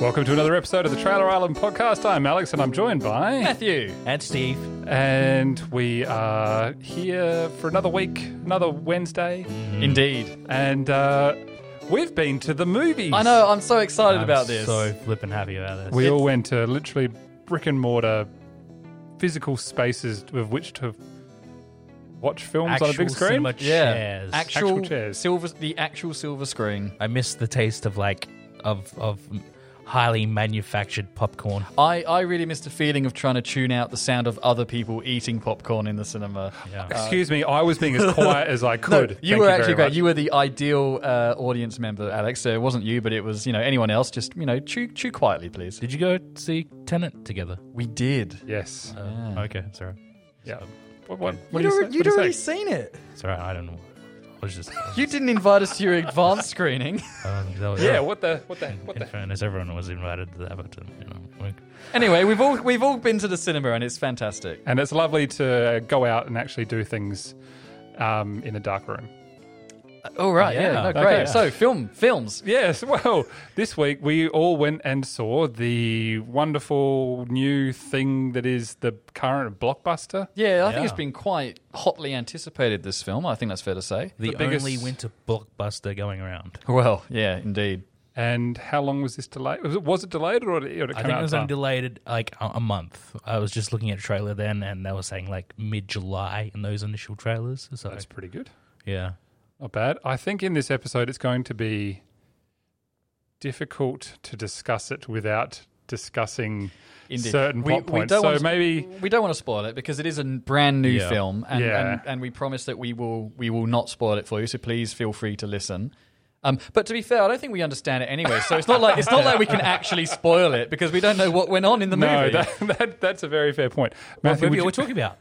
Welcome to another episode of the Trailer Island podcast. I'm Alex and I'm joined by. Matthew. And Steve. And we are here for another week, another Wednesday. Indeed. And uh, we've been to the movies. I know, I'm so excited I'm about this. So flipping happy about this. We all went to literally brick and mortar physical spaces with which to watch films Actual on a big screen. cinema yeah. chairs. Actual, Actual chairs. silver the actual silver screen. I miss the taste of like of of highly manufactured popcorn. I, I really missed the feeling of trying to tune out the sound of other people eating popcorn in the cinema. Yeah. Excuse me, I was being as quiet as I No, could. you Thank were very actually great. much. You were the ideal uh, audience member, Alex. So it wasn't you, but it was you know anyone else. Just you know, chew chew quietly, please. Did you go see Tenet together? We did. Yes. Uh, Okay, sorry. yeah. What, what, what you'd do you already, say? you'd What do you already say? seen it. Sorry, I don't know. I was just. You didn't invite us to your advanced screening. um, that was- Yeah. What the? What the? What In the? fairness, everyone was invited to that, but you know, like, Anyway, we've all we've all been to the cinema and it's fantastic. And it's lovely to go out and actually do things um, in a dark room. Oh right, yeah, Yeah. no, Okay. So film films. Yes, well, this week we all went and saw the wonderful new thing that is the current blockbuster. Yeah, I think it's been quite hotly anticipated. This film, I think that's fair to say. the, The biggest- only winter blockbuster going around. Well, yeah, indeed. And how long was this delayed? Was it, was it delayed or did it, or did it I think out it was in only delayed like a, a month. I was just looking at a trailer then, and they were saying like mid July in those initial trailers. So That's pretty good. yeah, Not bad. I think in this episode it's going to be difficult to discuss it without discussing Indeed. certain We- plot we points. don't So want to- maybe We don't want to spoil it because it is a brand new Yeah. film, and, Yeah. and and we promise that we will we will not spoil it for you. So please feel free to listen. Um, but to be fair, I don't think we understand it anyway. So it's not like it's not like we can actually spoil it because we don't know what went on in the no, movie. that, that, that's a very fair point. what Matthew, movie would are we you- talking about?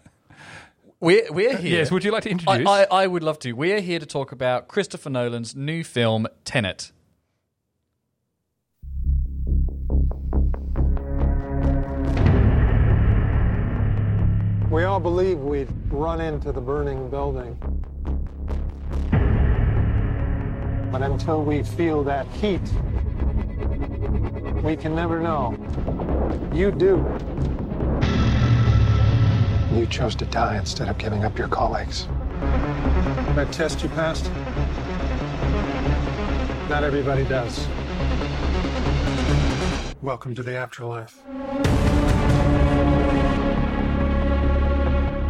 We're we're uh, here. yes, would you like to I, introduce? I, I would love to. We're here to talk about Christopher Nolan's new film Tenet. We all believe we'd run into the burning building. But until we feel that heat, we can never know. You do. You chose to die instead of giving up your colleagues. That test you passed? Not everybody does. Welcome to the afterlife.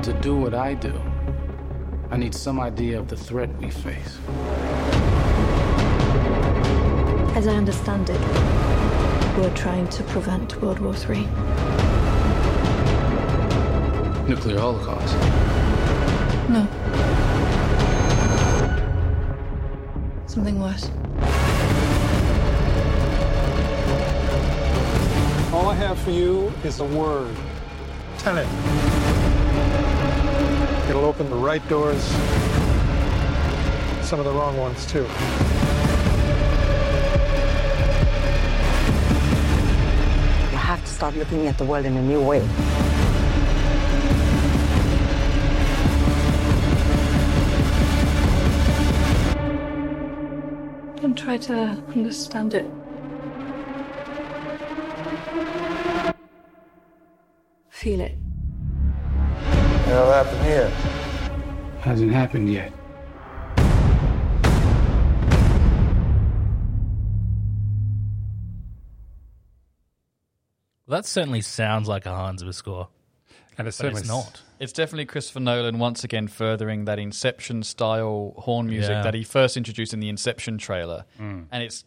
To do what I do, I need some idea of the threat we face. As I understand it, we're trying to prevent World War III. Nuclear holocaust. No. Something worse. All I have for you is a word. Tenet. It'll open the right doors, some of the wrong ones too. You have to start looking at the world in a new way. Don't try to understand it. Feel it. hell happened here? Hasn't happened yet. That certainly sounds like a Hans Zimmer score, and it's certainly it's not. It's definitely Christopher Nolan once again furthering that Inception style horn music Yeah. that he first introduced in the Inception trailer, Mm. and it's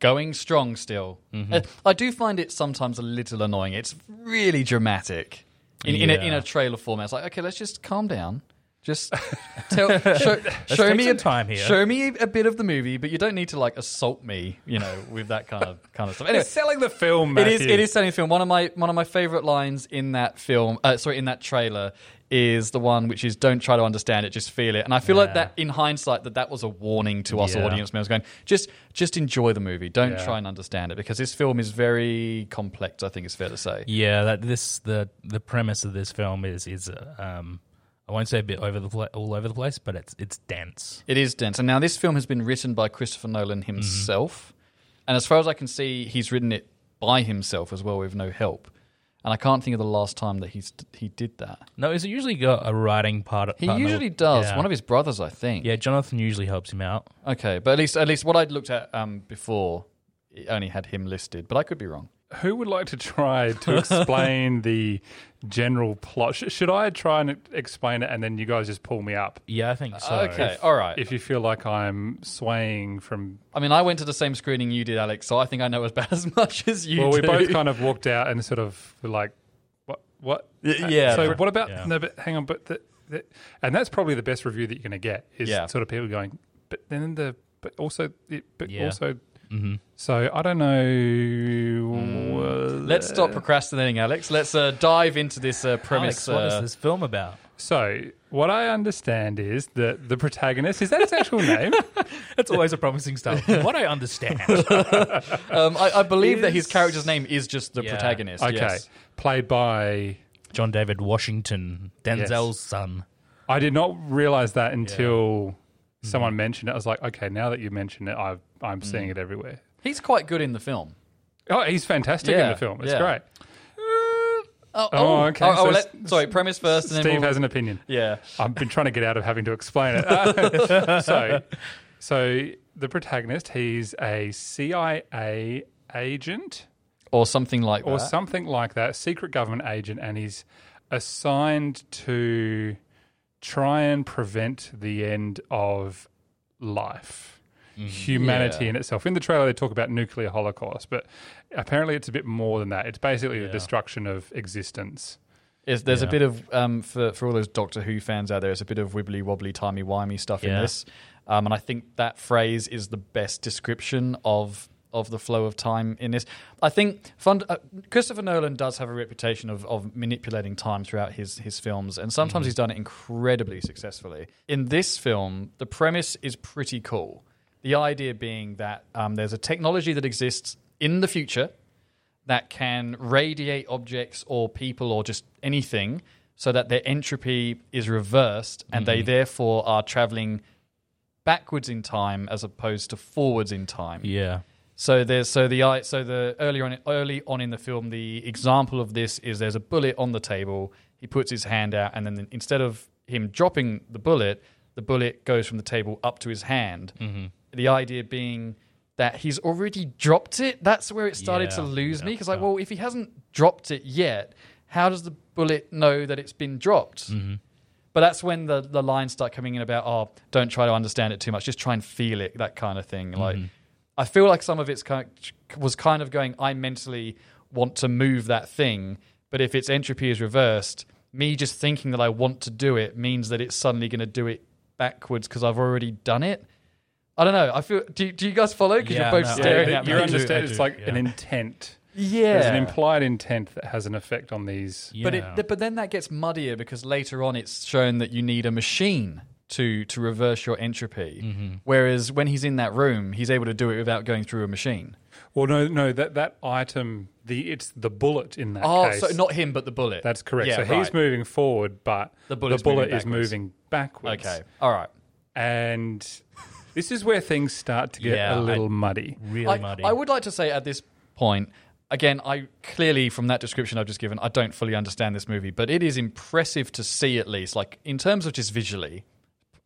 going strong still. Mm-hmm. Uh, I do find it sometimes a little annoying. It's really dramatic in in, a, in a trailer format. It's like okay, let's just calm down. Just tell, show, show me a, time here. Show me a bit of the movie, but you don't need to like assault me, you know, with that kind of kind of stuff. Anyway, It's selling the film. it is. Matthew. It is selling the film. One of my one of my favorite lines in that film, uh, sorry, in that trailer, is the one which is "Don't try to understand it, just feel it." And I feel like that, in hindsight, that that was a warning to us Yeah. audience members, going, "Just, just enjoy the movie. Don't Yeah. try and understand it," because this film is very complex. I think it's fair to say. Yeah, that this the the premise of this film is is uh, um I won't say a bit over the pla- all over the place, but it's it's dense. It is dense. And now this film has been written by Christopher Nolan himself. And as far as I can see, he's written it by himself as well with no help. And I can't think of the last time that he's he did that. No, is it usually got a writing part? He partner? usually does. Yeah. One of his brothers, I think. Yeah, Jonathan usually helps him out. Okay, but at least at least what I'd looked at um, before, it only had him listed, but I could be wrong. Who would like to try to explain the general plot? Sh- should I try and explain it and then you guys just pull me up? Yeah, I think so. okay, all right. If you feel like I'm swaying from. I mean, I went to the same screening you did, Alex, so I think I know about as much as you Well, we both kind of walked out and sort of were like, what? What? Y- yeah. So what about. Yeah. No, but hang on. But the, the, And that's probably the best review that you're going to get is Yeah. sort of people going, but then the. But also. But Yeah. also. Mm-hmm. So I don't know. Mm. Let's stop procrastinating, Alex. Let's uh, dive into this uh, premise. Alex, what is uh, this film about? So what I understand is that the protagonist is that his actual name? It's always a promising start. what I understand. um, I, I believe that his character's name is just the Yeah. protagonist. Okay, yes. played by. John David Washington, Denzel's son. I did not realize that until. Someone mentioned it. I was like, okay, now that you mention it, I've, I'm seeing Mm. it everywhere. He's quite good in the film. Oh, he's fantastic in Yeah, the film. It's yeah. great. Oh, Oh, okay. Oh, oh, let- sorry, premise first. And then Steve we'll- has an opinion. Yeah. I've been trying to get out of having to explain it. so, so the protagonist, he's a CIA agent. Or something like that. or that. something like that, secret government agent, and he's assigned to try and prevent the end of life, humanity Yeah. in itself. In the trailer, they talk about nuclear holocaust, but apparently it's a bit more than that. It's basically the destruction of existence. Is there's a bit of um, for for all those Doctor Who fans out there, there's a bit of wibbly wobbly timey wimey stuff in this, um, and I think that phrase is the best description of of the flow of time in this. I think fund, uh, Christopher Nolan does have a reputation of, of manipulating time throughout his his films, and sometimes he's done it incredibly successfully. In this film, the premise is pretty cool. The idea being that um, there's a technology that exists in the future that can radiate objects or people or just anything so that their entropy is reversed and they therefore are traveling backwards in time as opposed to forwards in time. Yeah. So there's so the i- so the earlier on early on in the film the example of this is there's a bullet on the table. He puts his hand out and then instead of him dropping the bullet, the bullet goes from the table up to his hand. Mm-hmm. The idea being that he's already dropped it. That's where it started to Yeah, lose me because like, yeah. well, if he hasn't dropped it yet, how does the bullet know that it's been dropped? Mm-hmm. But that's when the, the lines start coming in about, oh, don't try to understand it too much. Just try and feel it, that kind of thing. Like, mm-hmm. I feel like some of it's kind of, was kind of going, I mentally want to move that thing, but if its entropy is reversed, me just thinking that I want to do it means that it's suddenly going to do it backwards because I've already done it. I don't know. I feel. Do, you- do you guys follow? Because Yeah, you're both no, staring Yeah, at you me. understand it's like yeah. an intent. Yeah, There's an implied intent that has an effect on these. Yeah. But it, but then that gets muddier because later on it's shown that you need a machine to to reverse your entropy. Mm-hmm. Whereas when he's in that room, he's able to do it without going through a machine. Well, no, no, that that item, the it's the bullet in that case. Oh, case. so not him, but the bullet. That's correct. Yeah, so he's moving forward, but The the, bullet moving is moving backwards. Okay, all right. And this is where things start to get Yeah, a little I- muddy. Really I, muddy. I would like to say at this point, again, I clearly from that description I've just given, I don't fully understand this movie, but it is impressive to see at least, like in terms of just visually,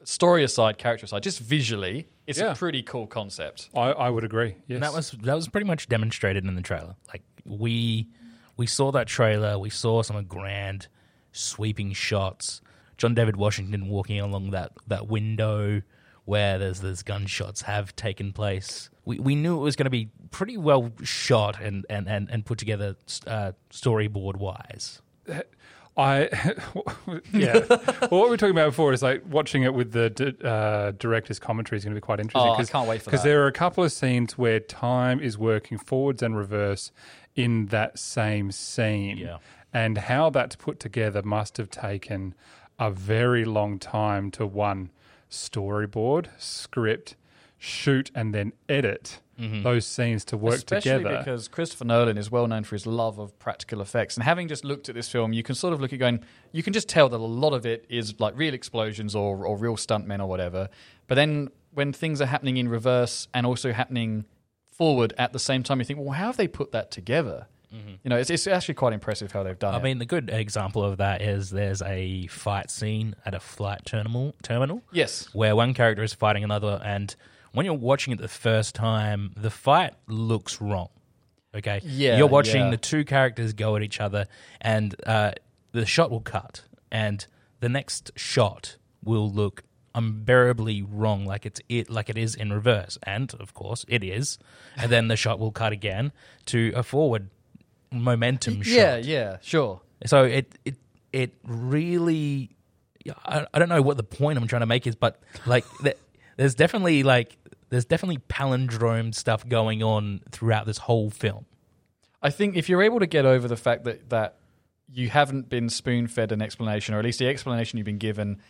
story aside, character aside, just visually, it's Yeah. a pretty cool concept. I, I would agree. Yes. And that was that was pretty much demonstrated in the trailer. Like we we saw that trailer, we saw some grand sweeping shots. John David Washington walking along that, that window where there's there's gunshots have taken place. We we knew it was going to be pretty well shot and and and, and put together uh, storyboard wise. I yeah. well, what we were talking about before is like watching it with the d- uh, director's commentary is going to be quite interesting. Oh, I can't wait for Because there are a couple of scenes where time is working forwards and reverse in that same scene. Yeah. And how that's put together must have taken a very long time to one storyboard, script, shoot, and then edit those scenes to work Especially together. because Christopher Nolan is well known for his love of practical effects. And having just looked at this film, you can sort of look at going, you can just tell that a lot of it is like real explosions or, or real stuntmen or whatever. But then when things are happening in reverse and also happening forward at the same time. You think, well, how have they put that together? You know, it's, it's actually quite impressive how they've done Mm-hmm. I mean, the good example of that is there's a fight scene at a flight terminal terminal yes, where one character is fighting another, and when you're watching it the first time, the fight looks wrong. Okay, Yeah, you're watching yeah. the two characters go at each other, and uh, the shot will cut, and the next shot will look unbearably wrong, like it's it, like it is in reverse, and of course it is, and then the shot will cut again to a forward momentum shot. yeah, yeah, sure. So it it it really, I, I don't know what the point I'm trying to make is, but like th- there's definitely like there's definitely palindrome stuff going on throughout this whole film. I think if you're able to get over the fact that that you haven't been spoon fed an explanation, or at least the explanation you've been given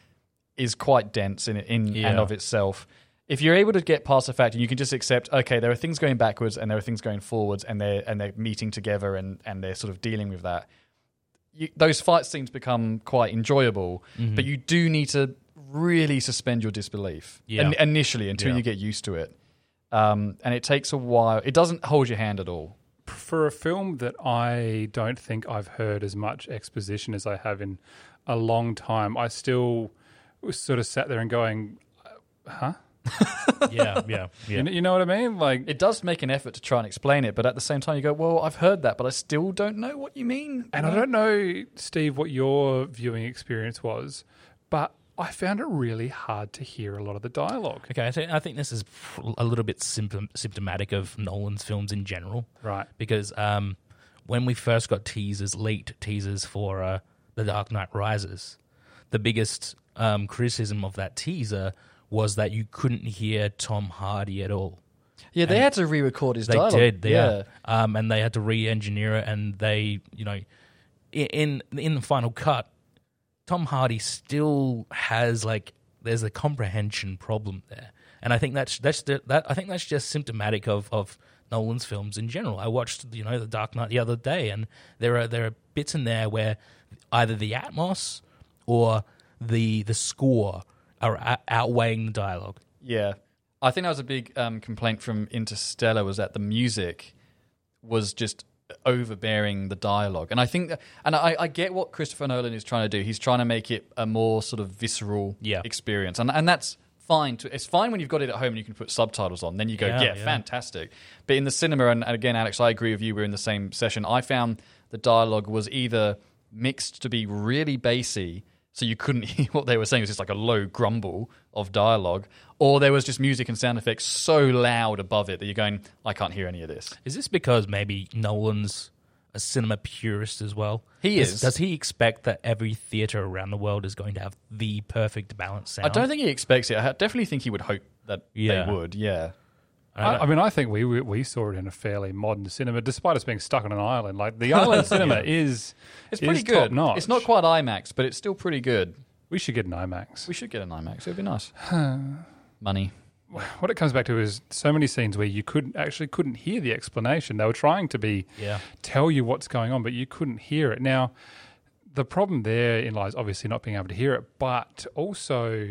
is quite dense in in and of itself. If you're able to get past the fact and you can just accept, okay, there are things going backwards and there are things going forwards, and they're and they're meeting together and and they're sort of dealing with that. You, those fight scenes become quite enjoyable, Mm-hmm. but you do need to really suspend your disbelief Yeah. in- initially until Yeah. you get used to it. Um, and it takes a while. It doesn't hold your hand at all. for a film that I don't think I've heard as much exposition as I have in a long time, I still sort of sat there and going, "Huh?" Yeah, yeah, yeah. You, know, you know what I mean? Like, It does make an effort to try and explain it, but at the same time, you go, "Well, I've heard that, but I still don't know what you mean." and I don't know, Steve, what your viewing experience was, but I found it really hard to hear a lot of the dialogue. Okay, I think, I think this is a little bit symptom, symptomatic of Nolan's films in general. Right. Because um, when we first got teasers, leaked teasers for uh, The Dark Knight Rises, the biggest um, criticism of that teaser was that you couldn't hear Tom Hardy at all. Yeah, they had to re-record his dialogue. They dialogue. did, they, yeah. um, and they had to re-engineer it, and they, you know, in in the final cut, Tom Hardy still has like there's a comprehension problem there, and I think that's that's the, that I think that's just symptomatic of of Nolan's films in general. I watched you know The Dark Knight the other day, and there are there are bits in there where either the atmos or the the score are outweighing the dialogue. Yeah, I think that was a big um, complaint from Interstellar was that the music was just overbearing the dialogue, and I think, that, and I, I get what Christopher Nolan is trying to do. He's trying to make it a more sort of visceral Yeah. experience, and and that's fine. To, it's fine when you've got it at home and you can put subtitles on. Then you go, Yeah, yeah, yeah. fantastic. But in the cinema, and, and again, Alex, I agree with you. We're in the same session. I found the dialogue was either mixed to be really bassy, so you couldn't hear what they were saying. It was just like a low grumble of dialogue, or there was just music and sound effects so loud above it that you're going, I can't hear any of this. Is this because maybe Nolan's a cinema purist as well? He is. Does he expect that every theater around the world is going to have the perfect balance sound? I don't think he expects it. I definitely think he would hope that Yeah. they would. Yeah. I, I mean, I think we we we saw it in a fairly modern cinema, despite us being stuck on an island. Like the island cinema is It's pretty is good. top notch. It's not quite IMAX, but it's still pretty good. We should get an IMAX. We should get an IMAX. It would be nice. Money. what it comes back to is so many scenes where you couldn't actually couldn't hear the explanation. They were trying to be Yeah. tell you what's going on, but you couldn't hear it. Now, the problem there in lies obviously not being able to hear it, but also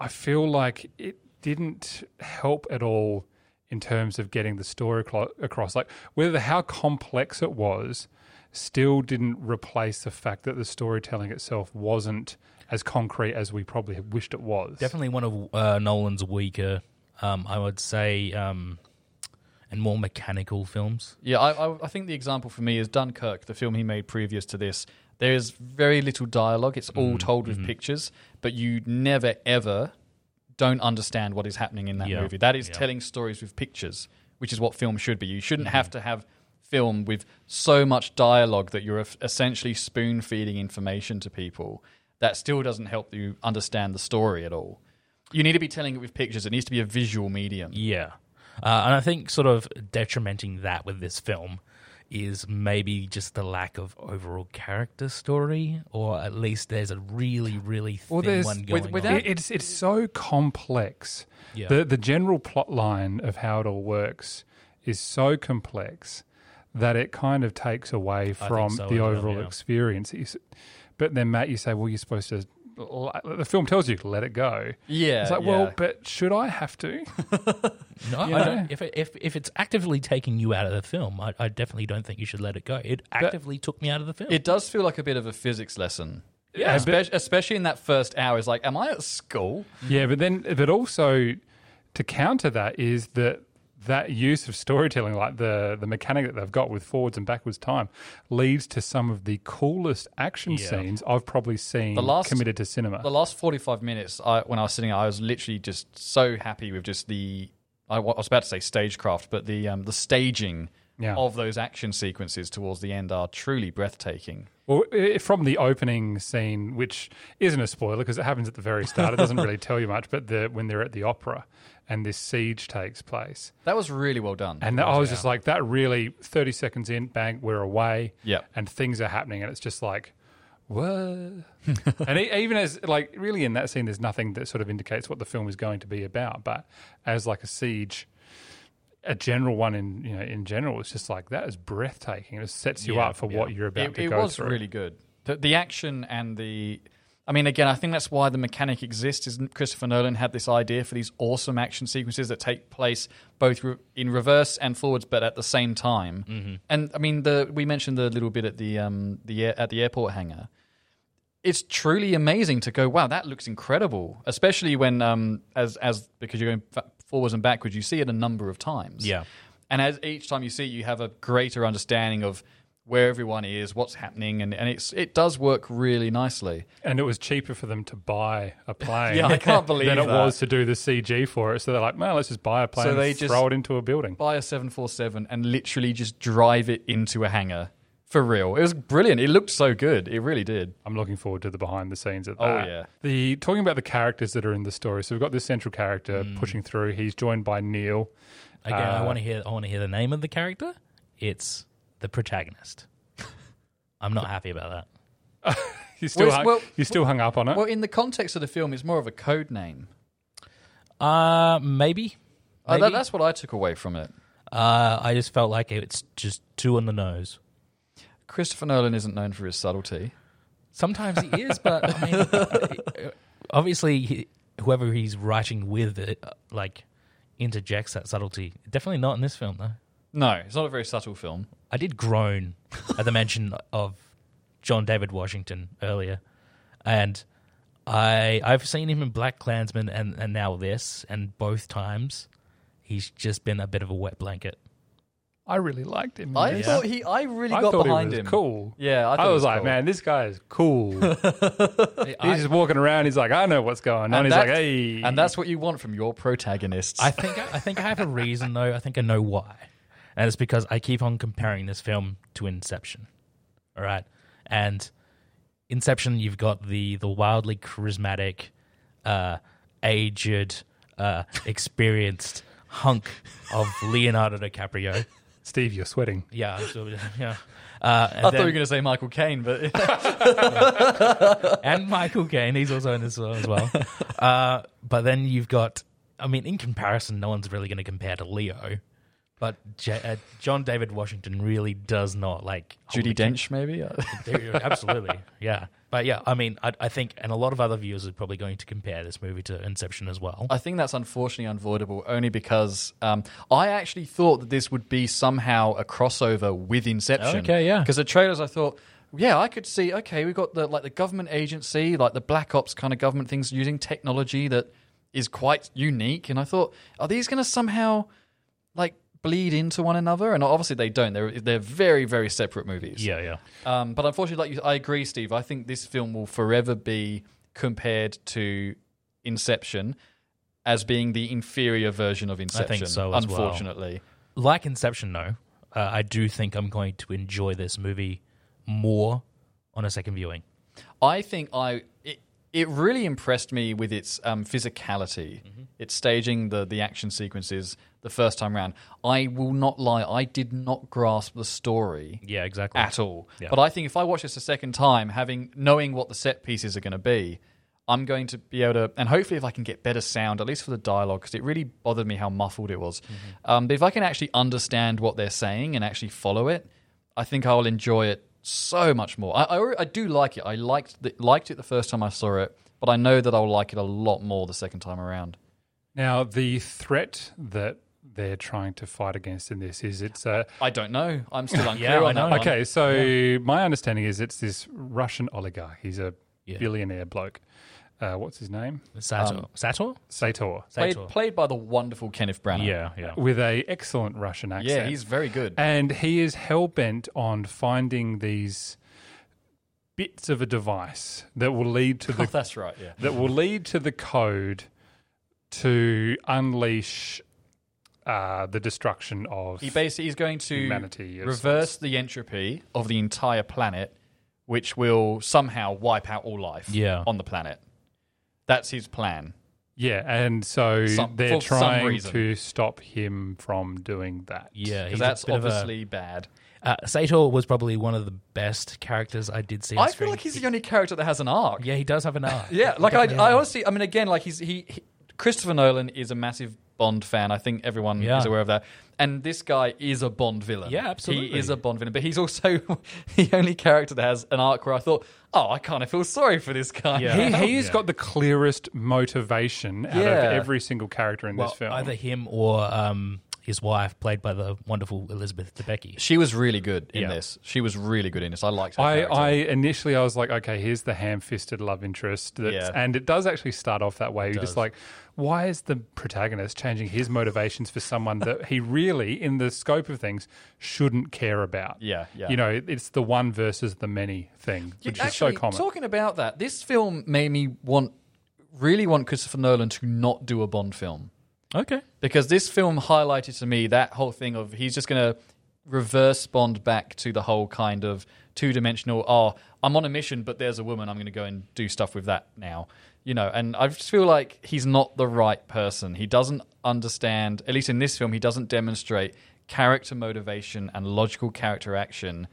I feel like it didn't help at all in terms of getting the story clo- across. Like whether how complex it was still didn't replace the fact that the storytelling itself wasn't as concrete as we probably wished it was. Definitely one of uh, Nolan's weaker, um, I would say, um, and more mechanical films. Yeah, I, I, I think the example for me is Dunkirk, the film he made previous to this. There's very little dialogue. It's all told with pictures, but you never ever don't understand what is happening in that Yeah. movie. That is Yeah. telling stories with pictures, which is what film should be. You shouldn't have to have film with so much dialogue that you're essentially spoon feeding information to people. That still doesn't help you understand the story at all. You need to be telling it with pictures. It needs to be a visual medium. Yeah. Uh, and I think sort of detrimenting that with this film is maybe just the lack of overall character story, or at least there's a really, really thin Well, one going with- on. it's it's so complex. Yeah. The the general plot line of how it all works is so complex that it kind of takes away from so the as well, overall yeah. experience. But then Matt, you say, well, you're supposed to Uh, the film tells you let it go. Yeah, It's like, yeah. well, but should I have to? No, I Yeah. don't, if, if if it's actively taking you out of the film, I, I definitely don't think you should let it go. It actively took me out of the film. It does feel like a bit of a physics lesson. Yeah, especially, especially in that first hour. is like, am I at school? Yeah, but then, but also to counter that is that that use of storytelling, like the the mechanic that they've got with forwards and backwards time, leads to some of the coolest action Yeah. scenes I've probably seen The last- committed to cinema. The last 45 minutes, I, when I was sitting, I was literally just so happy with just the. I I was about to say stagecraft, but the um, the staging Yeah. of those action sequences towards the end are truly breathtaking. Well, from the opening scene, which isn't a spoiler because it happens at the very start, it doesn't really tell you much. But the, when they're at the opera and this siege takes place, That was really well done. and I was just like, that really, thirty seconds in, bang, we're away, Yeah. and things are happening, and it's just like, what? and even as like really in that scene, there's nothing that sort of indicates what the film is going to be about. But as like a siege. A general one in you know in general, it's just like that is breathtaking. It sets you Yeah, up for yeah. what you're about it, to it go was really good. The, the action and the, I mean, again, I think that's why the mechanic exists. Is Christopher Nolan had this idea for these awesome action sequences that take place both re- in reverse and forwards, but at the same time. Mm-hmm. And I mean, the we mentioned the little bit at the um the air, at the airport hangar. It's truly amazing to go. Wow, that looks incredible. Especially when um as as because you're going forwards and backwards, you see it a number of times. Yeah. And as each time you see it, you have a greater understanding of where everyone is, what's happening, and, and it's it does work really nicely. And it was cheaper for them to buy a plane. Yeah, I can't believe than it that. was to do the CG for it. So they're like, well, let's just buy a plane So and they just- throw it into a building. Buy a seven four seven and literally just drive it into a hangar for real. It was brilliant. It looked so good. It really did. I'm looking forward to the behind the scenes at Oh, yeah. The talking about the characters that are in the story. So we've got this central character Mm. pushing through. He's joined by Neil. Again, I Uh, want to hear. I want to hear the name of the character. It's the protagonist. I'm not happy about that. You still Well, hung, well- you still hung up on it. Well, in the context of the film, it's more of a code name. Uh, maybe. Uh, Maybe. that, that's what I took away from it. Uh, I just felt like it's just too on the nose. Christopher Nolan isn't known for his subtlety. Sometimes he is, but I mean, uh, obviously, he, whoever he's writing with, it, uh, like, interjects that subtlety. Definitely not in this film, though. No, it's not a very subtle film. I did groan at the mention of John David Washington earlier, and I I've seen him in Black Klansman and and now this, and both times he's just been a bit of a wet blanket. I really liked him. I this. thought he. I really I got thought behind he was him. cool. Yeah, I, I, thought it was like, cool. man, this guy is cool. he's I, just walking around. He's like, I know what's going on. And he's like, hey, and that's what you want from your protagonists. I think I think I have a reason though. I think I know why, and it's because I keep on comparing this film to Inception. All right, and Inception, you've got the the wildly charismatic, uh, aged, uh, experienced hunk of Leonardo DiCaprio. Steve, you're sweating. Yeah, so, yeah. Uh, and I thought then- you were going to say Michael Caine, but and Michael Caine, he's also in this one as well. Uh, but then you've got, I mean, in comparison, no one's really going to compare to Leo. But J- uh, John David Washington really does not like Judy hold a ca- Dench, maybe. Absolutely, yeah. But yeah, I mean, I, I think, and a lot of other viewers are probably going to compare this movie to Inception as well. I think that's unfortunately unavoidable, only because um, I actually thought that this would be somehow a crossover with Inception. Okay, yeah. Because the trailers, I thought, yeah, I could see. Okay, we've got the like the government agency, like the black ops kind of government things, using technology that is quite unique. And I thought, are these going to somehow like bleed into one another? And obviously they don't. They're they're very very separate movies. yeah, yeah. Um, but unfortunately, like you, I agree, Steve. I think this film will forever be compared to Inception as being the inferior version of Inception. so as well. unfortunately, Like Inception, though, uh, I do think I'm going to enjoy this movie more on a second viewing. I think I it, it really impressed me with its um, physicality. Its staging, the the action sequences the first time round. I will not lie, I did not grasp the story. Yeah, exactly. at all. Yeah. But I think if I watch this a second time, having knowing what the set pieces are going to be, I'm going to be able to, and hopefully, if I can get better sound, at least for the dialogue, because it really bothered me how muffled it was. Um, but if I can actually understand what they're saying and actually follow it, I think I will enjoy it so much more. I, I, I do like it. I liked the, liked it the first time I saw it, but I know that I'll like it a lot more the second time around. Now, the threat that they're trying to fight against in this is it's a. I don't know. I'm still unclear Yeah, I on that know. one. Okay, so my understanding is it's this Russian oligarch. He's a Yeah. billionaire bloke. Uh, what's his name? Sator. Um, Sator? Sator. Played, Sator. played by the wonderful Kenneth Branagh. Yeah, yeah. With a excellent Russian accent. Yeah, he's very good. and he is hell bent on finding these bits of a device that will lead to Oh, the that's right. Yeah. that will lead to the code to unleash uh, the destruction of He basically is going to Humanity as reverse the entropy of the entire planet, which will somehow wipe out all life Yeah. on the planet. That's his plan. yeah, and so Some- they're for some trying reason. to stop him from doing that. Yeah, Because a that's bit of a- obviously bad. Uh, Sator was probably one of the best characters I did see. on I feel screen. like he's the only character that has an arc. Yeah, he does have an arc. Yeah, like I, I honestly, I mean, again, like he's he, he Christopher Nolan is a massive Bond fan. I think everyone Yeah. is aware of that. And this guy is a Bond villain. Yeah, absolutely. He is a Bond villain, but he's also the only character that has an arc where I thought, oh, I kind of feel sorry for this guy. Yeah. He, he has Yeah. got the clearest motivation out Yeah. of every single character in well, this film. either him or um, his wife, played by the wonderful Elizabeth Debicki. She was really good in Yeah. this. She was really good in this. I liked her. I, character. I initially I was like, okay, here's the ham-fisted love interest, that's, Yeah. and it does actually start off that way. You're just like, why is the protagonist changing his motivations for someone that he really, in the scope of things, shouldn't care about? Yeah, yeah. You know, it's the one versus the many thing, which Actually, is so common. Talking about that, this film made me want, really want Christopher Nolan to not do a Bond film. Okay. because this film highlighted to me that whole thing of he's just going to reverse Bond back to the whole kind of two dimensional. Oh, I'm on a mission, but there's a woman. I'm going to go and do stuff with that now. You know, and I just feel like he's not the right person. He doesn't understand, at least in this film, he doesn't demonstrate character motivation and logical character action.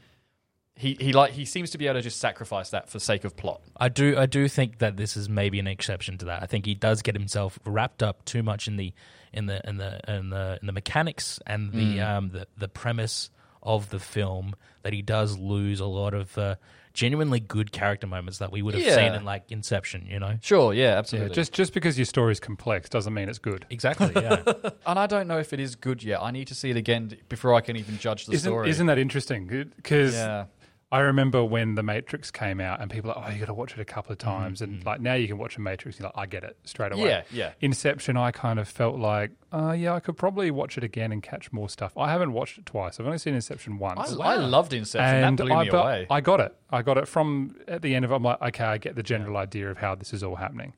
He he like he seems to be able to just sacrifice that for sake of plot. I do I do think that this is maybe an exception to that. I think he does get himself wrapped up too much in the in the in the in the in the mechanics and the um the, the premise of the film that he does lose a lot of uh, genuinely good character moments that we would have Yeah. seen in like Inception, you know. Sure, yeah, yeah, absolutely. just just because your story is complex doesn't mean it's good. Exactly, yeah. and I don't know if it is good yet. I need to see it again before I can even judge the Isn't story. isn't that interesting? Because Yeah. I remember when The Matrix came out, and people are like, "Oh, you got to watch it a couple of Mm-hmm, times." And like now, you can watch The Matrix. You're like, "I get it straight away." Yeah, yeah. Inception, I kind of felt like, "Oh, yeah, I could probably watch it again and catch more stuff." I haven't watched it twice. I've only seen Inception I, once. I loved Inception. and that blew I, me but away. I got it. I got it from at the end of it. I'm like, okay, I get the general idea of how this is all happening,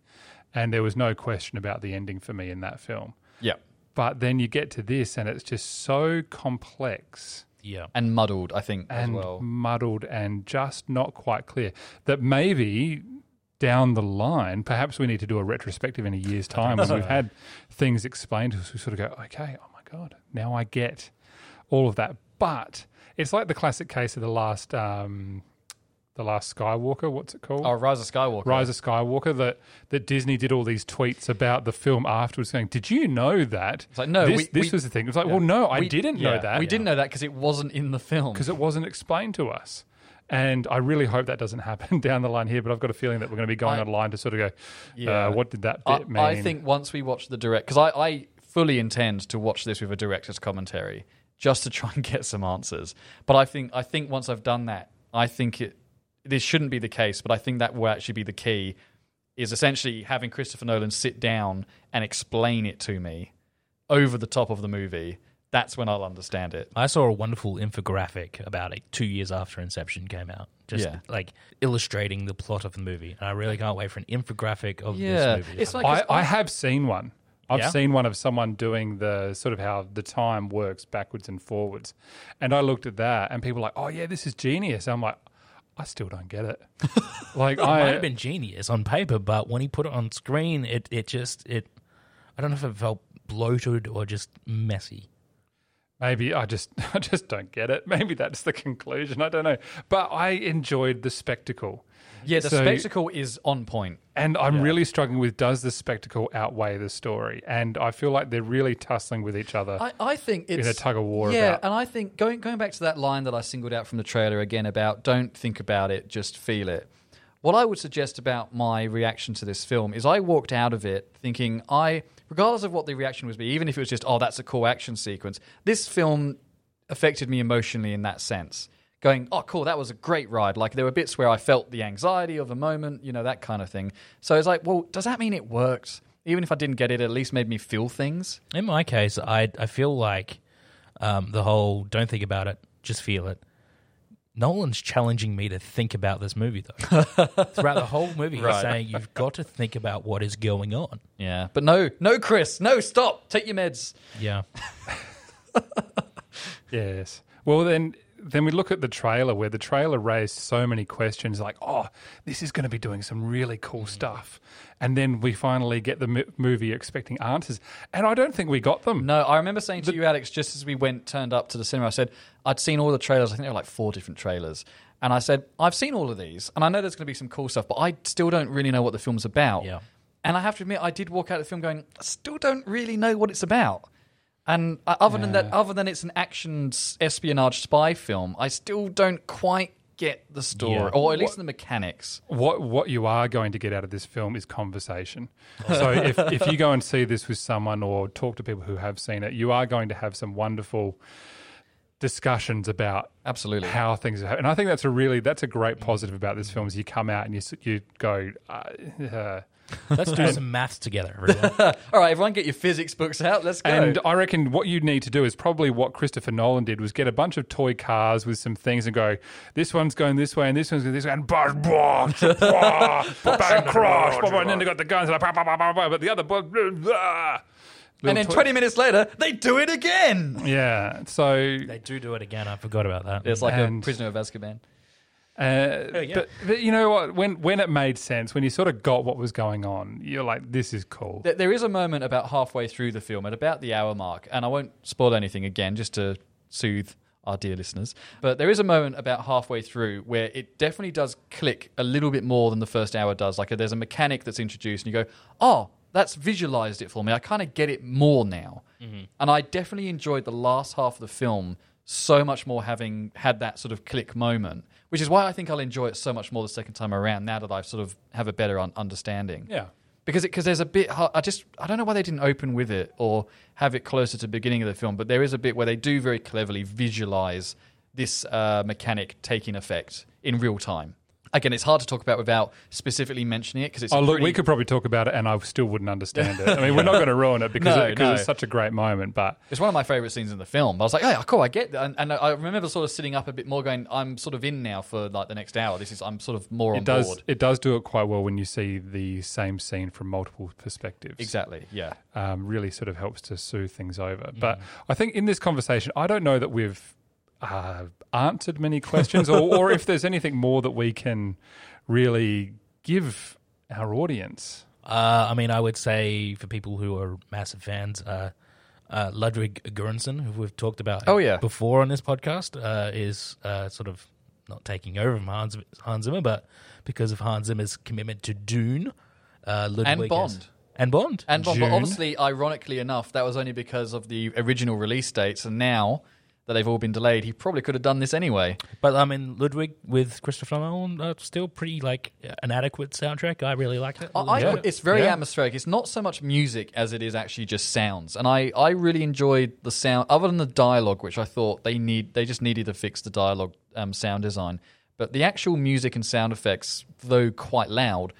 and there was no question about the ending for me in that film. yeah. But then you get to this, and it's just so complex yeah. And muddled, I think, as and well. muddled and just not quite clear. That maybe down the line, perhaps we need to do a retrospective in a year's time when we've had things explained to us. We sort of go, okay, oh my God, now I get all of that. But it's like the classic case of the last, um, the last Skywalker. What's it called? Oh, Rise of Skywalker. Rise of Skywalker. That that Disney did all these tweets about the film afterwards, saying, "Did you know that?" It's like, no, this, we- this we- was the thing. It was like, well, no, I We- didn't yeah, know that. We didn't know that because it wasn't in the film. because it wasn't explained to us. And I really hope that doesn't happen down the line here. But I've got a feeling that we're going to be going I- online to sort of go, Yeah. uh, what did that I, mean? I think once we watch the direct, because I, I fully intend to watch this with a director's commentary just to try and get some answers. But I think I think once I've done that, I think it this shouldn't be the case, but I think that will actually be the key. Is essentially having Christopher Nolan sit down and explain it to me over the top of the movie. That's when I'll understand it. I saw a wonderful infographic about it two years after Inception came out, just Yeah. like illustrating the plot of the movie. And I really can't wait for an infographic of Yeah, this movie. it's like I, I have seen one. I've Yeah? seen one of someone doing the sort of how the time works backwards and forwards. And I looked at that and people were like, oh, yeah, this is genius. I'm like, I still don't get it. like, it might I. have been genius on paper, but when he put it on screen, it it just it. I don't know if it felt bloated or just messy. Maybe I just I just don't get it. Maybe that's the conclusion. I don't know. But I enjoyed the spectacle. Yeah, the So- spectacle is on point. And I'm really struggling with does the spectacle outweigh the story? And I feel like they're really tussling with each other. I, I think it's in a tug of war Yeah, about- and I think going going back to that line that I singled out from the trailer again about don't think about it, just feel it. What I would suggest about my reaction to this film is I walked out of it thinking I, regardless of what the reaction was be, even if it was just oh that's a cool action sequence, this film affected me emotionally in that sense. Going, oh, cool, that was a great ride. Like, there were bits where I felt the anxiety of the moment, you know, that kind of thing. So it's like, well, does that mean it worked? Even if I didn't get it, it at least made me feel things. In my case, I I feel like um, the whole "don't think about it, just feel it." Nolan's challenging me to think about this movie, though. Throughout the whole movie, he's Right. saying you've got to think about what is going on. Yeah, but no, no, Chris, no, stop, take your meds. Yeah, Yes. Well, then, then we look at the trailer where the trailer raised so many questions like, oh, this is going to be doing some really cool mm. stuff. And then we finally get the m- movie expecting answers. And I don't think we got them. No, I remember saying to you, Alex, just as we went turned up to the cinema, I said I'd seen all the trailers. I think there were like four different trailers, and I said I've seen all of these, and I know there's going to be some cool stuff, but I still don't really know what the film's about. Yeah. And I have to admit, I did walk out of the film going, I still don't really know what it's about. And uh, other than that, other than it's an action espionage spy film, I still don't quite get the story, Yeah. or at least the mechanics. What what you are going to get out of this film is conversation. So if if you go and see this with someone or talk to people who have seen it, you are going to have some wonderful discussions about Absolutely. how things are. And I think that's a really that's a great positive about this film is you come out and you you go. Uh, uh, let's do some maths together. Everyone. All right, everyone, get your physics books out. Let's go. And I reckon what you need to do is probably what Christopher Nolan did was get a bunch of toy cars with some things and go, this one's going this way and this one's going this way and blah, blah, blah, bang, crash, blah, blah, and then they got the guns like, blah, blah, blah, blah, blah, but the other blah, blah, blah. and then toy- 20 minutes later, they do it again. Yeah, so they do do it again. I forgot about that. It's like And- a prisoner of Azkaban. Uh, yeah. but, but you know what? When when it made sense, when you sort of got what was going on, you're like, this is cool. There- There is a moment about halfway through the film, at about the hour mark, and I won't spoil anything again, just to soothe our dear listeners. But there is a moment about halfway through where it definitely does click a little bit more than the first hour does. Like there's a mechanic that's introduced, and you go, "Oh, that's visualized it for me. I kind of get it more now." And I definitely enjoyed the last half of the film so much more having had that sort of click moment, which is why I think I'll enjoy it so much more the second time around. Now that I've sort of have a better un- understanding yeah. because because there's a bit I just I don't know why they didn't open with it or have it closer to the beginning of the film, but there is a bit where they do very cleverly visualize this uh, mechanic taking effect in real time. Again, it's hard to talk about without specifically mentioning it because it's Oh, look, pretty- we could probably talk about it and I still wouldn't understand it. I mean, we're not going to ruin it because, No, it, because no. it's such a great moment, but It's one of my favorite scenes in the film. I was like, "Oh, yeah, cool, I get that." And, and I remember sort of sitting up a bit more, going, "I'm sort of in now for like the next hour. This is I'm sort of more on does board." it does do it quite well when you see the same scene from multiple perspectives. Exactly. Yeah. um, really sort of helps to soothe things over. But I think in this conversation, I don't know that we've uh, answered many questions, or, or if there's anything more that we can really give our audience. Uh, I mean, I would say for people who are massive fans, uh, uh, Ludwig Göransson, who we've talked about Oh, yeah. before on this podcast, uh, is uh, sort of not taking over from Hans, Hans Zimmer, but because of Hans Zimmer's commitment to Dune, uh, Ludwig And has- Bond. and Bond, And but, but obviously, ironically enough, that was only because of the original release dates, and now that they've all been delayed, he probably could have done this anyway. but I mean, Ludwig with Christopher Nolan, uh, still pretty like an adequate soundtrack. I really liked it. I, I- Yeah. It's very Yeah. atmospheric. It's not so much music as it is actually just sounds, and I, I really enjoyed the sound. Other than the dialogue, which I thought they need, they just needed to fix the dialogue um, sound design. But the actual music and sound effects, though quite loud,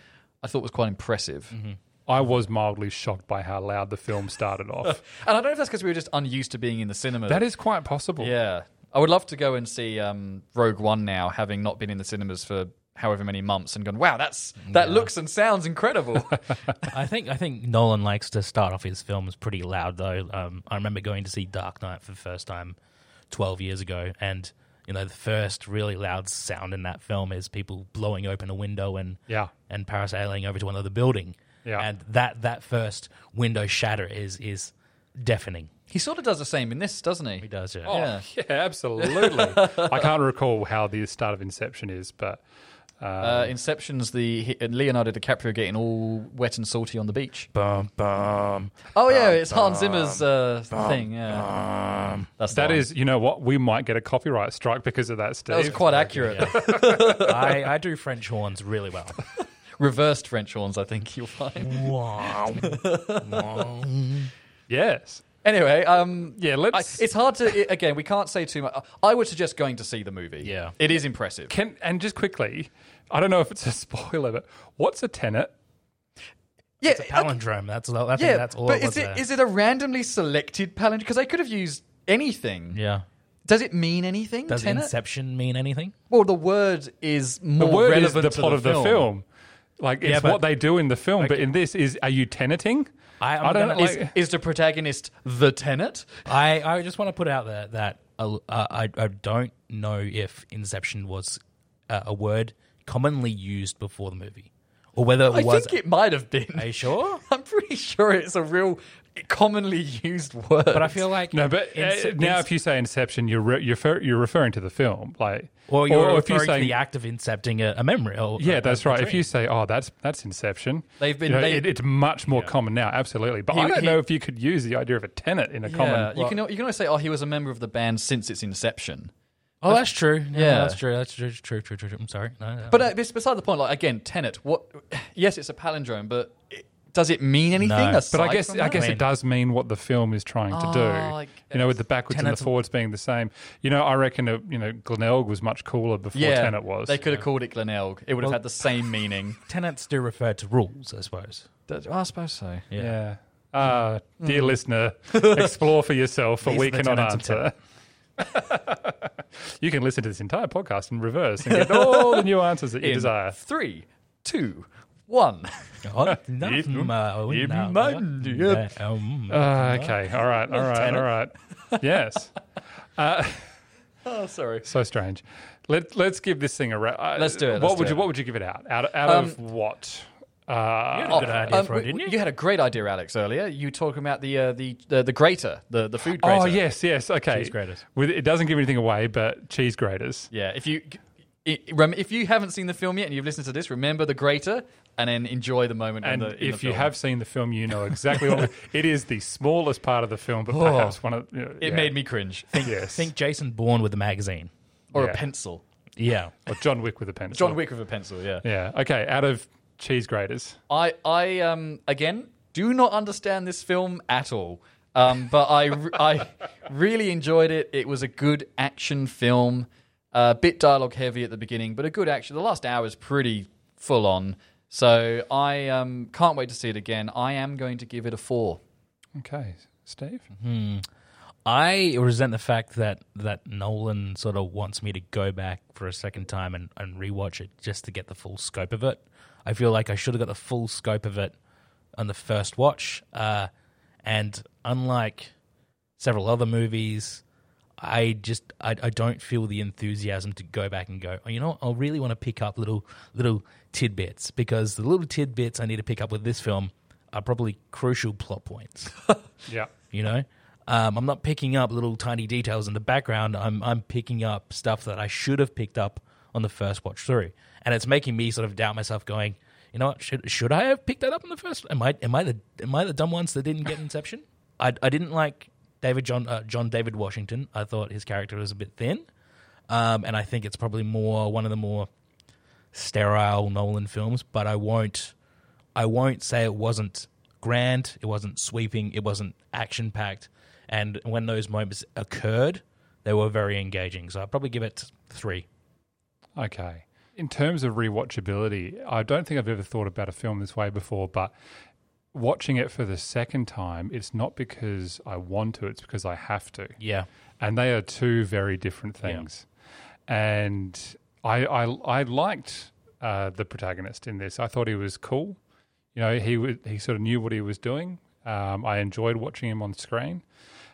I thought was quite impressive. I was mildly shocked by how loud the film started off. And I don't know if that's because we were just unused to being in the cinema. that is quite possible. Yeah. I would love to go and see um, Rogue One now, having not been in the cinemas for however many months and gone, wow, that's that looks and sounds incredible. I think I think Nolan likes to start off his films pretty loud though. Um, I remember going to see Dark Knight for the first time twelve years ago, and you know the first really loud sound in that film is people blowing open a window and Yeah. and parasailing over to another building. Yeah. and that that first window shatter is is deafening. He sort of does the same in this, doesn't he? He does, yeah. Oh, Yeah. yeah, absolutely. I can't recall how the start of Inception is, but Uh, Inception's the Leonardo DiCaprio getting all wet and salty on the beach. Bum, bum, Oh yeah, it's Hans Zimmer's uh, thing. Yeah, bum. that's the that one. is, you know what? We might get a copyright strike because of that, Steve. that was quite accurate. I, I do French horns really well. Reversed French horns, I think you'll find. Wow. Wow. Yes. Anyway, um, Yeah, let's. it's hard to i again. We can't say too much. I would suggest going to see the movie. Yeah. it is impressive. can, and just quickly, I don't know if it's a spoiler, but what's a tenet? yeah, It's a palindrome. That's all. Yeah, that's all but it is it is it a randomly selected palindrome? Because they could have used anything. yeah. Does it mean anything? Does Tenet? Inception mean anything? Well, the word is The more word is relevant the to plot the of the film. Like, it's Yeah, but- what they do in the film, but in this is, are you teneting? I, I'm I don't gonna- know, Is, is the protagonist the tenant? I, I just want to put out there that uh, I, I don't know if Inception was uh, a word commonly used before the movie, or whether it I was. think it might have been. Are you sure? I'm pretty sure it's a real commonly used word. But I feel like No, but uh, Ince- now if you say Inception, you're re- you're, refer- you're referring to the film, like, or you're or if you say the act of incepting a, a memory. Or, Yeah, a- that's a right. If you say, "Oh, that's that's Inception," They've been- you know, they- it, it's much more common now. Absolutely, but He- I don't he- know if you could use the idea of a tenet in a yeah, common. you can you can always say, oh, he was a member of the band since its inception. oh, that's true. Yeah, Yeah. that's true. That's true. True. True. True. true. I'm sorry. No, no, But uh, it's beside the point. Like again, Tenet. What? Yes, it's a palindrome, but it, does it mean anything? No. But I guess I guess I mean- it does mean what the film is trying to do. Oh, I you know, with the backwards and Tenet's- the forwards being the same. You know, I reckon uh, you know Glenelg was much cooler before yeah, Tenet was. They could have called it Glenelg. It would have had the same meaning. tenets do refer to rules, I suppose. I suppose so. yeah. Ah, dear listener, explore for yourself, for These we are the cannot tenets of answer. you can listen to this entire podcast in reverse and get all the new answers that you In desire. three, two, one. Oh, no, If- uh, if no, mind, uh, yep. uh, um, Uh, okay, All right. All right. All right. Yes. Oh, sorry. So strange. Let Let's give this thing a. Ra- uh, Let's do it, What let's would you it. What would you give it out? Out, out Um, of what? Uh, had a good idea for it, um, didn't you? You had a great idea, Alex, earlier. You talking about the uh, the, the the grater, the the food grater. oh yes, yes. Okay. Cheese graters. With it doesn't give anything away, but cheese graters. Yeah, if you i- rem- if you haven't seen the film yet and you've listened to this, remember the grater and then enjoy the moment. And in the, in if the you have seen the film, you know exactly what it is. The smallest part of the film, but perhaps one of. You know, Oh. it yeah. made me cringe, Yes. Think Jason Bourne with a magazine. or Yeah. a pencil. Yeah. or John Wick with a pencil. John Wick with a pencil. Yeah. Yeah. Okay. Out of cheese graters. I I um again do not understand this film at all. Um, but I I really enjoyed it. It was a good action film. A bit dialogue heavy at the beginning, but a good action. The last hour is pretty full on. So I um, can't wait to see it again. I am going to give it a four. Okay, Steve. I resent the fact that, that Nolan sort of wants me to go back for a second time and, and rewatch it just to get the full scope of it. I feel like I should have got the full scope of it on the first watch. Uh, and unlike several other movies, I just I, I don't feel the enthusiasm to go back and go. Oh, you know, what? I really want to pick up little little tidbits because the little tidbits I need to pick up with this film are probably crucial plot points Yeah. you know um, i'm not picking up little tiny details in the background i'm i'm picking up stuff that i should have picked up on the first watch through and it's making me sort of doubt myself going you know what should should i have picked that up in the first am i am i the am i the dumb ones that didn't get inception i i didn't like david john uh, john david washington i thought his character was a bit thin um, and i think it's probably more one of the more sterile nolan films but i won't I won't say it wasn't grand, it wasn't sweeping, it wasn't action packed, and when those moments occurred, they were very engaging. So I'd probably give it three. Okay. In terms of rewatchability, I don't think I've ever thought about a film this way before, but watching it for the second time, it's not because I want to, it's because I have to. Yeah, And they are two very different Yeah. things. And I, I, I liked uh, the protagonist in this. I thought he was cool. You know, he was, he sort of knew what he was doing. Um, I enjoyed watching him on screen.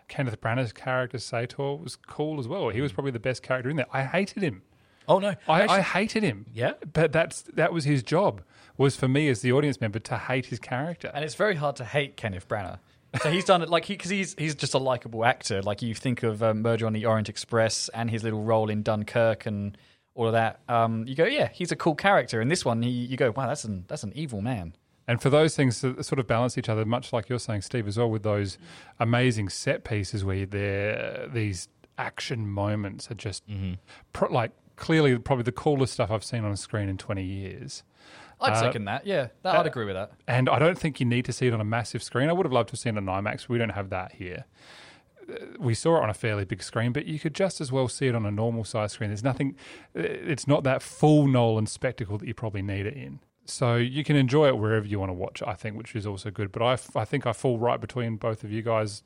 Kenneth Branagh's character Sator was cool as well. He was probably the best character in there. I hated him. Oh no, I, Actually- I hated him. Yeah? but that's that was his job. Was for me as the audience member to hate his character. And it's very hard to hate Kenneth Branagh. So he's done it like he because he's he's just a likable actor. Like you think of um, Murder on the Orient Express and his little role in Dunkirk and all of that. Um, you go, yeah, he's a cool character. And this one, he, you go, wow, that's an that's an evil man. And for those things to sort of balance each other, much like you're saying, Steve, as well, with those amazing set pieces where they're these action moments are just pro- like clearly probably the coolest stuff I've seen on a screen in 20 years. I'd Uh, second that. Yeah, that, I'd agree with that. And I don't think you need to see it on a massive screen. I would have loved to have seen it on IMAX. We don't have that here. Uh, We saw it on a fairly big screen, but you could just as well see it on a normal size screen. There's nothing, uh, it's not that full Nolan spectacle that you probably need it in. So you can enjoy it wherever you want to watch it, I think, which is also good. But I, I think I fall right between both of you guys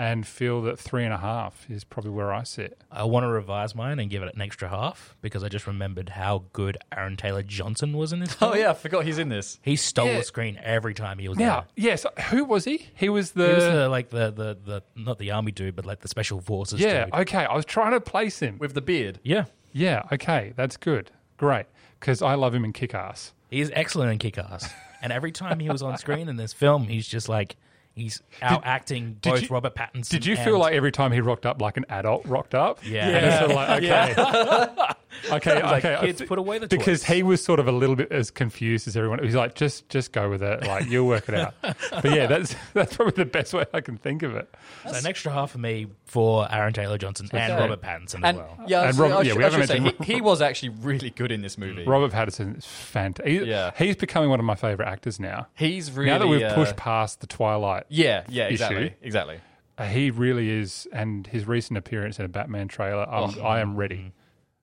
and feel that three and a half is probably where I sit. I want to revise mine and give it an extra half because I just remembered how good Aaron Taylor Johnson was in this. Oh yeah, I forgot he's in this. he stole Yeah. the screen every time he was Now, yes, who was he? He was the. He was the, like the, the the not the army dude, but like the special forces. yeah, dude. okay. I was trying to place him. with the beard. yeah. Yeah, okay. That's good. Great. Because I love him in Kick Ass. He's excellent in Kick Ass. and every time he was on screen in this film, he's just like he's out acting did both you- Robert Pattinson. Did you feel like every time he rocked up like an adult rocked up? Yeah. And sort of like, okay. okay, Like, okay. kids, put away the Because toys. he was sort of a little bit as confused as everyone. He's like, just just go with it. Like, you'll work it out. but yeah, that's that's probably the best way I can think of it. So an extra half for me for Aaron Taylor Johnson and Robert Pattinson as well. yeah, And Robert- I yeah, should- we I haven't should say, mentioned he, he was actually really good in this movie. Robert Pattinson is fantastic. Yeah. He's becoming one of my favorite actors now. He's really now that we've uh, pushed past the Twilight Yeah, yeah, issue. exactly, exactly. Uh, he really is, and his recent appearance in a Batman trailer, I'm, Oh. I am ready.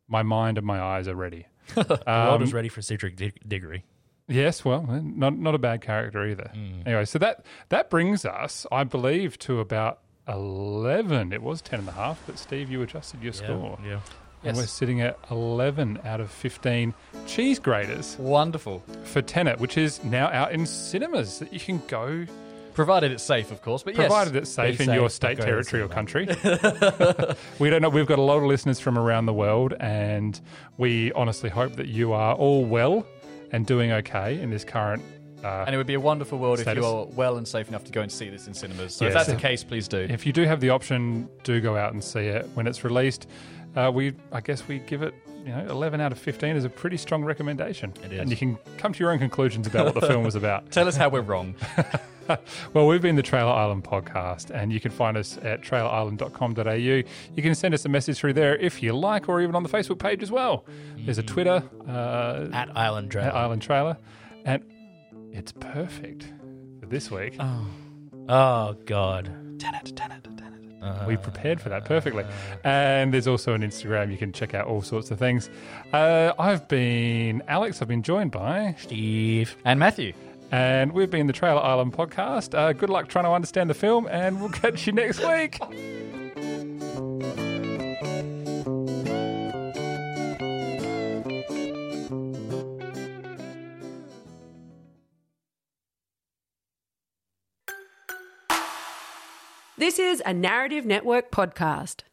My mind and my eyes are ready. the world Um, was ready for Cedric Dig- Diggory. Yes, well, eh, not not a bad character either. Mm. Anyway, so that that brings us, I believe, to about eleven. It was ten and a half, but Steve, you adjusted your score, Yeah. and Yes. we're sitting at eleven out of fifteen cheese graters Wonderful. for Tenet, which is now out in cinemas that you can go, Provided it's safe, of course. But yes. provided yes, it's safe in safe, your state, territory, or country. we don't know. We've got a lot of listeners from around the world, and we honestly hope that you are all well and doing okay in this current. Uh, and it would be a wonderful world Status. if you are well and safe enough to go and see this in cinemas. So if that's the case, please do. if you do have the option, do go out and see it when it's released. Uh, we, I guess, we give it, you know, eleven out of fifteen is a pretty strong recommendation. It is. and you can come to your own conclusions about what the film was about. Tell us how we're wrong. Well, we've been the Trailer Island podcast, and you can find us at trailerisland.com.au. You can send us a message through there if you like, or even on the Facebook page as well. There's a Twitter uh, At Island Trail. at Island Trailer, and it's perfect for this week. Oh God. we prepared for that perfectly. And there's also an Instagram. You can check out all sorts of things. Uh, I've been Alex. I've been joined by, Steve. and Matthew. And we've been the Trailer Island podcast. Uh, good luck trying to understand the film, and we'll catch you next week. This is a Narrative Network podcast.